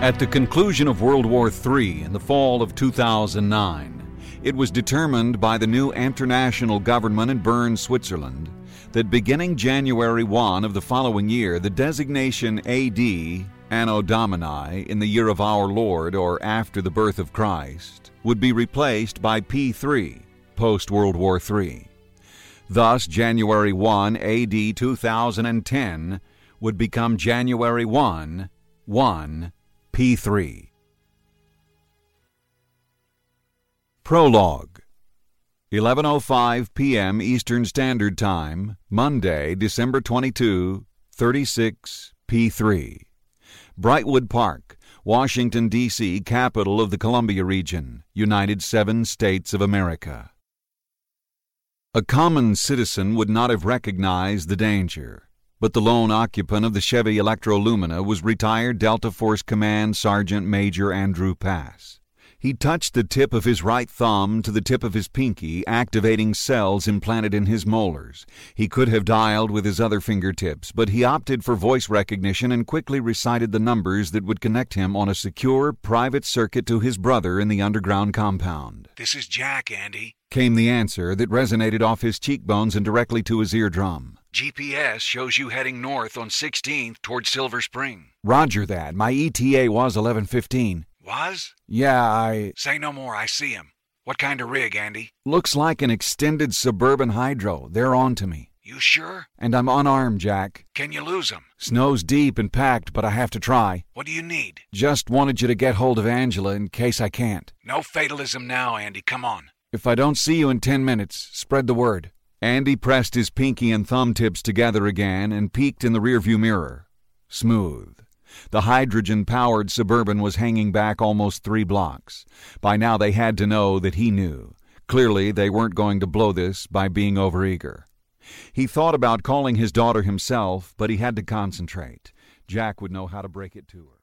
At the conclusion of World War III in the fall of 2009, it was determined by the new international government in Bern, Switzerland, that beginning January 1 of the following year, the designation AD, Anno Domini, in the year of our Lord or after the birth of Christ, would be replaced by P3, post World War III. Thus, January 1 AD 2010 would become January 1 1 P3. Prologue 11:05 p.m. Eastern Standard Time, Monday, December 22, 36 P3. Brightwood Park, Washington D.C., capital of the Columbia region, United Seven States of America. A common citizen would not have recognized the danger, but the lone occupant of the Chevy Electrolumina was retired Delta Force Command Sergeant Major Andrew Pass. He touched the tip of his right thumb to the tip of his pinky, activating cells implanted in his molars. He could have dialed with his other fingertips, but he opted for voice recognition and quickly recited the numbers that would connect him on a secure, private circuit to his brother in the underground compound. This is Jack, Andy. Came the answer that resonated off his cheekbones and directly to his eardrum. GPS shows you heading north on 16th toward Silver Spring. Roger that. My ETA was 1115. Was? Yeah, I. Say no more, I see him. What kind of rig, Andy? Looks like an extended suburban hydro. They're on to me. You sure? And I'm unarmed, Jack. Can you lose him? Snow's deep and packed, but I have to try. What do you need? Just wanted you to get hold of Angela in case I can't. No fatalism now, Andy. Come on. If I don't see you in ten minutes, spread the word. Andy pressed his pinky and thumb tips together again and peeked in the rearview mirror. Smooth. The hydrogen powered Suburban was hanging back almost three blocks. By now they had to know that he knew. Clearly, they weren't going to blow this by being overeager. He thought about calling his daughter himself, but he had to concentrate. Jack would know how to break it to her.